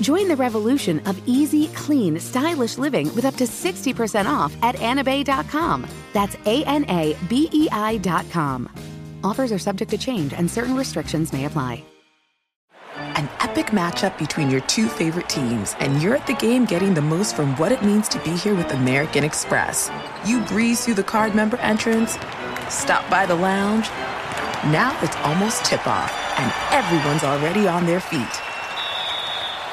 Join the revolution of easy, clean, stylish living with up to 60% off at anabei.com. That's A N A B E I.com. Offers are subject to change and certain restrictions may apply. An epic matchup between your two favorite teams, and you're at the game getting the most from what it means to be here with American Express. You breeze through the card member entrance, stop by the lounge. Now it's almost tip off, and everyone's already on their feet.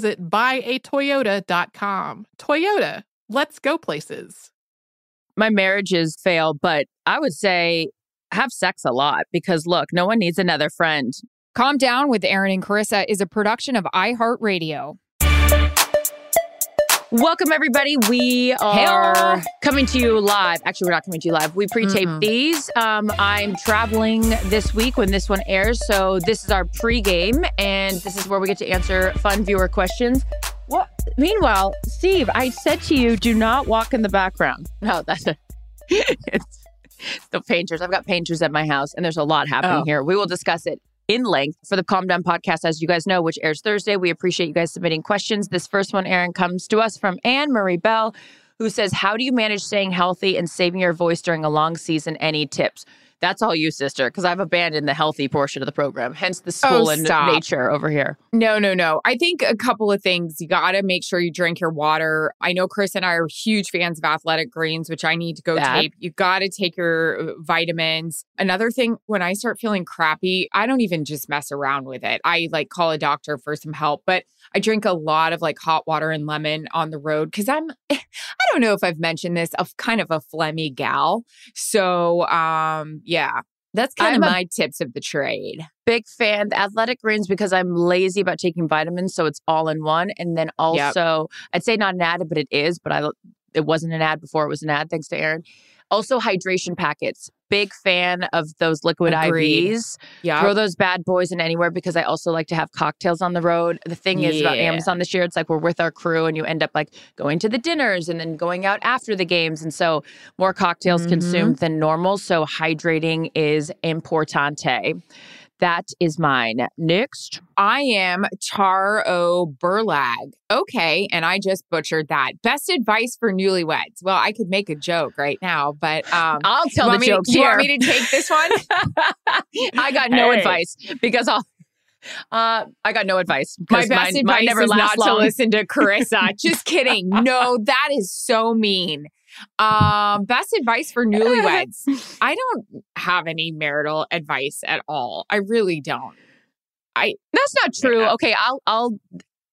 buyatoyota.com. Toyota, let's go places. My marriages fail, but I would say have sex a lot because look, no one needs another friend. Calm Down with Erin and Charissa is a production of iHeartRadio. Welcome, everybody. We are coming to you live. Actually, we're not coming to you live. We pre tape Mm-mm. these. Um, I'm traveling this week when this one airs. So, this is our pre-game, and this is where we get to answer fun viewer questions. What? Meanwhile, Steve, I said to you, do not walk in the background. No, that's a, it's the painters. I've got painters at my house, and there's a lot happening Oh. here. We will discuss it in length for the Calm Down podcast, as you guys know, which airs Thursday. We appreciate you guys submitting questions. This first one, Erin, comes to us from Anne Marie Bell, who says, How do you manage staying healthy and saving your voice during a long season? Any tips? That's all you, sister, because I've abandoned the healthy portion of the program, hence the school and nature over here. No, no, no. I think a couple of things. You got to make sure you drink your water. I know Chris and I are huge fans of Athletic Greens, which I need to go That. tape. You got to take your uh, vitamins. Another thing, when I start feeling crappy, I don't even just mess around with it. I like call a doctor for some help, but I drink a lot of like hot water and lemon on the road because I'm, don't know if I've mentioned this, of kind of a phlegmy gal. So, um, yeah, that's kind I'm of my tips of the trade. Big fan of athletic greens because I'm lazy about taking vitamins, so it's all in one. And then also, I'd say not an ad, but it is. But I it wasn't an ad before it was an ad. Thanks to Erin. Also, hydration packets. Big fan of those liquid Agreed. IVs. Yeah. Throw those bad boys in anywhere because I also like to have cocktails on the road. The thing is about Amazon this year, it's like we're with our crew and you end up like going to the dinners and then going out after the games. And so more cocktails Mhm. consumed than normal. So hydrating is importante. That is mine. Next. I am Char O Burlag. Okay, and I just butchered that. Best advice for newlyweds. Well, I could make a joke right now, but um, I'll tell you the jokes do you want me to take this one? I got no Hey. advice because I'll. Uh, I got no advice. My best mine, mine advice never is not lasts to listen to Charissa. just kidding. No, that is so mean. Um, best advice for newlyweds. I don't have any marital advice at all. I really don't. I That's not true. Yeah. Okay, I'll I'll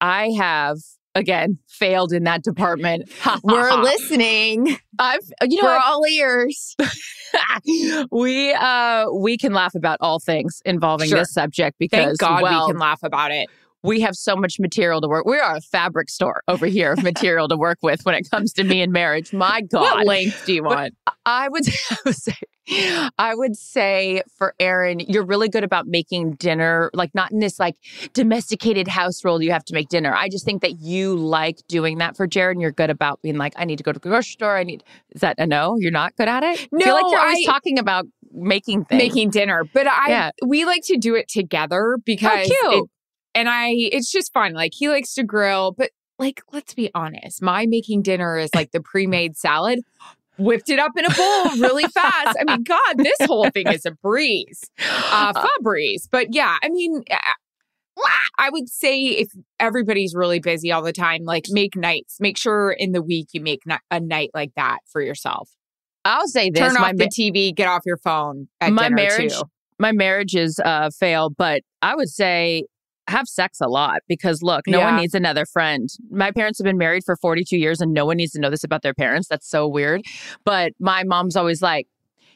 I have again failed in that department. We're listening. I've you know We're all ears. we uh we can laugh about all things involving Sure. this subject because Thank God well, we can laugh about it. We have so much material to work. We are a fabric store over here of material to work with when it comes to me and marriage. My God. What length do you want? But I would, I would say, I would say for Erin, you're really good about making dinner, like not in this like domesticated house role. You have to make dinner. I just think that you like doing that for Jared, and you're good about being like, I need to go to the grocery store. I need. Is that a no? You're not good at it. No, I feel like you're always I- talking about making things. Making dinner, but I Yeah. we like to do it together oh, because cute. And I it's just fun. Like he likes to grill, but like let's be honest, my making dinner is like the pre-made salad. Whipped it up in a bowl really fast. I mean, God, this whole thing is a breeze, uh, breeze. But yeah, I mean, I would say if everybody's really busy all the time, like make nights. Make sure in the week you make a night like that for yourself. I'll say this: Turn off ma- the TV, get off your phone. My marriage too. my marriage is uh fail but i would say have sex a lot because look no one needs another friend. My parents have been married for 42 years and no one needs to know this about their parents. That's so weird. But my mom's always like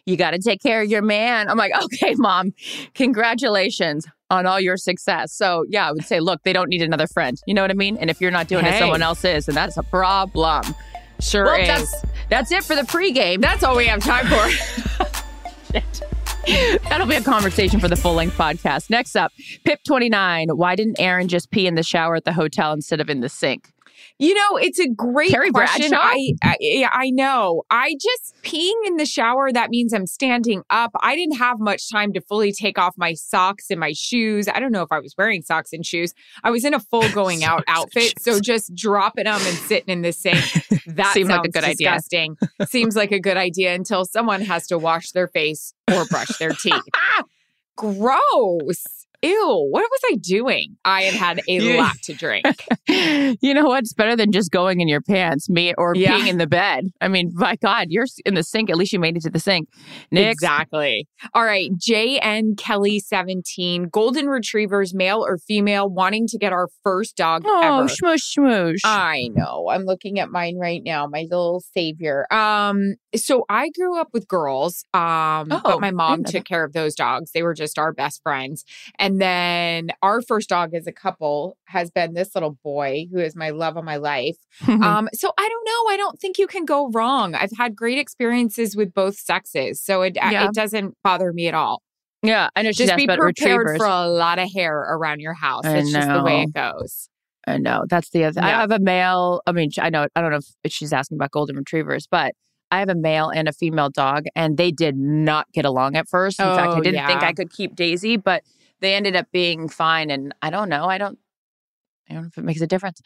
you got to take care of your man. I'm like okay mom. Congratulations on all your success. So yeah i would say look they don't need another friend. You know what i mean? And if you're not doing it someone else is and that's a problem. Sure well is. that's that's it for the pregame. That's all we have time for. That'll be a conversation for the full length podcast. Next up, Pip29. Why didn't Erin just pee in the shower at the hotel instead of in the sink? You know, it's a great Carrie question. I, I I know. I just peeing in the shower. That means I'm standing up. I didn't have much time to fully take off my socks and my shoes. I don't know if I was wearing socks and shoes. I was in a full going out outfit, so just dropping them and sitting in the sink. That Seemed like a good idea. disgusting. Seems like a good idea until someone has to wash their face or brush their teeth. Gross. Ew. What was I doing? I had had a You- lot to drink. you know what's better than just going in your pants, me or Yeah. peeing in the bed? I mean, my God, you're in the sink. At least you made it to the sink. Nick, Exactly. All right. JN Kelly 17, golden retrievers, male or female, wanting to get our first dog oh, ever. shmoosh, shmoosh. I know. I'm looking at mine right now, my little savior. Um, so I grew up with girls. Um, Oh, but my mom took care of those dogs. They were just our best friends. And then our first dog as a couple has been this little boy who is my love of my life. Um, so I don't know. I don't think you can go wrong. I've had great experiences with both sexes, so it Yeah. it doesn't bother me at all. yeah, I know she's Just be prepared retrievers. for a lot of hair around your house. I It's just the way it goes. I know that's the other. I have a male. I mean, I know. I don't know if she's asking about golden retrievers, but I have a male and a female dog, and they did not get along at first. In fact, I Oh, didn't think. I could keep Daisy, but they ended up being fine. And I don't know. I don't. I don't know if it makes a difference.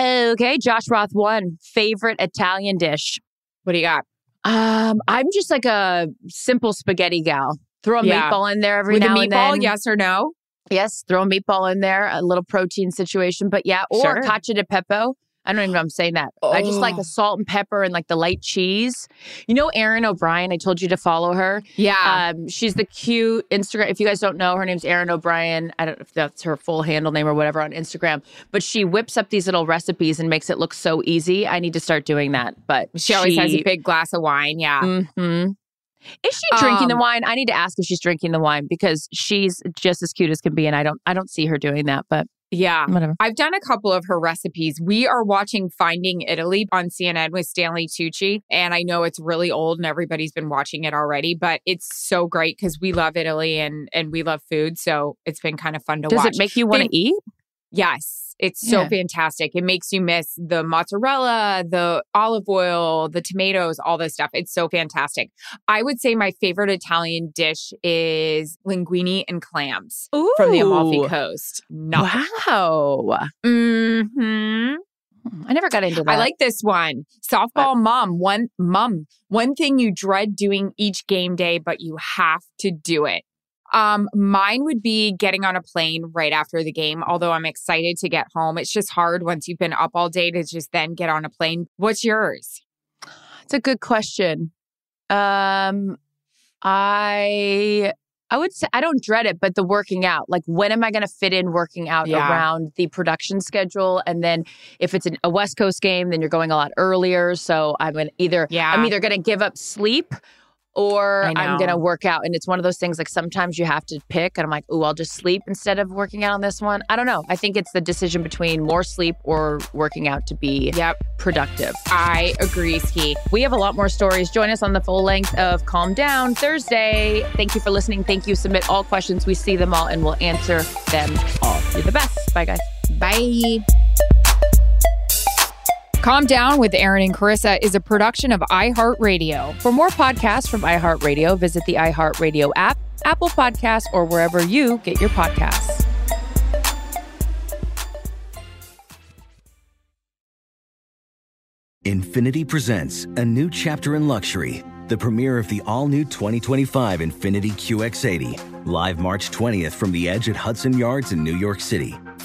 Okay, Josh Roth one favorite Italian dish. What do you got? Um, I'm just like a simple spaghetti gal. Throw a Yeah. meatball in there every with a now and meatball? then. Yes or no? Yes, throw a meatball in there, a little protein situation. But yeah, or Sure. cacio de pepe. I don't even know if I'm saying that. I just like Oh. the salt and pepper and like the light cheese. You know, Erin O'Brien, I told you to follow her. Yeah. Um, she's the cute Instagram. If you guys don't know, her name's Erin O'Brien. I don't know if that's her full handle name or whatever on Instagram, but she whips up these little recipes and makes it look so easy. I need to start doing that. But she always has a big glass of wine. Yeah. Mhm. Is she drinking the Um, wine? I need to ask if she's drinking the wine because she's just as cute as can be, and I don't, I don't see her doing that. But Yeah. whatever. I've done a couple of her recipes. We are watching Finding Italy on CNN with Stanley Tucci. And I know it's really old and everybody's been watching it already, but it's so great because we love Italy and and we love food. So it's been kind of fun to Does watch. it make you want to eat? Yes. It's so Yeah. fantastic. It makes you miss the mozzarella, the olive oil, the tomatoes, all this stuff. It's so fantastic. I would say my favorite Italian dish is linguine and clams from the Amalfi Coast. No. Wow. hmm I never got into that. I like this one. Softball mom. One mom. One thing you dread doing each game day, but you have to do it. Um, mine would be getting on a plane right after the game, although I'm excited to get home. It's just hard once you've been up all day to just then get on a plane. What's yours? It's a good question. Um, I I would say I don't dread it, but the working out. Like, when am I going to fit in working out Yeah. around the production schedule? And then if it's an, a West Coast game, then you're going a lot earlier. So I'm gonna either Yeah. I'm either going to give up sleep or I'm going to work out. And it's one of those things like sometimes you have to pick, and I'm like, oh, I'll just sleep instead of working out on this one. I don't know. I think it's the decision between more sleep or working out to be Yep. productive. I agree, Ski. We have a lot more stories. Join us on the full length of Calm Down Thursday. Thank you for listening. Thank you. Submit all questions. We see them all and we'll answer them all. You're the best. Bye, guys. Bye. Calm Down with Erin and Charissa is a production of iHeartRadio. For more podcasts from iHeartRadio, visit the iHeartRadio app, Apple Podcasts, or wherever you get your podcasts. Infiniti presents a new chapter in luxury, the premiere of the all new 2025 Infiniti QX80, live March 20th from the edge at Hudson Yards in New York City,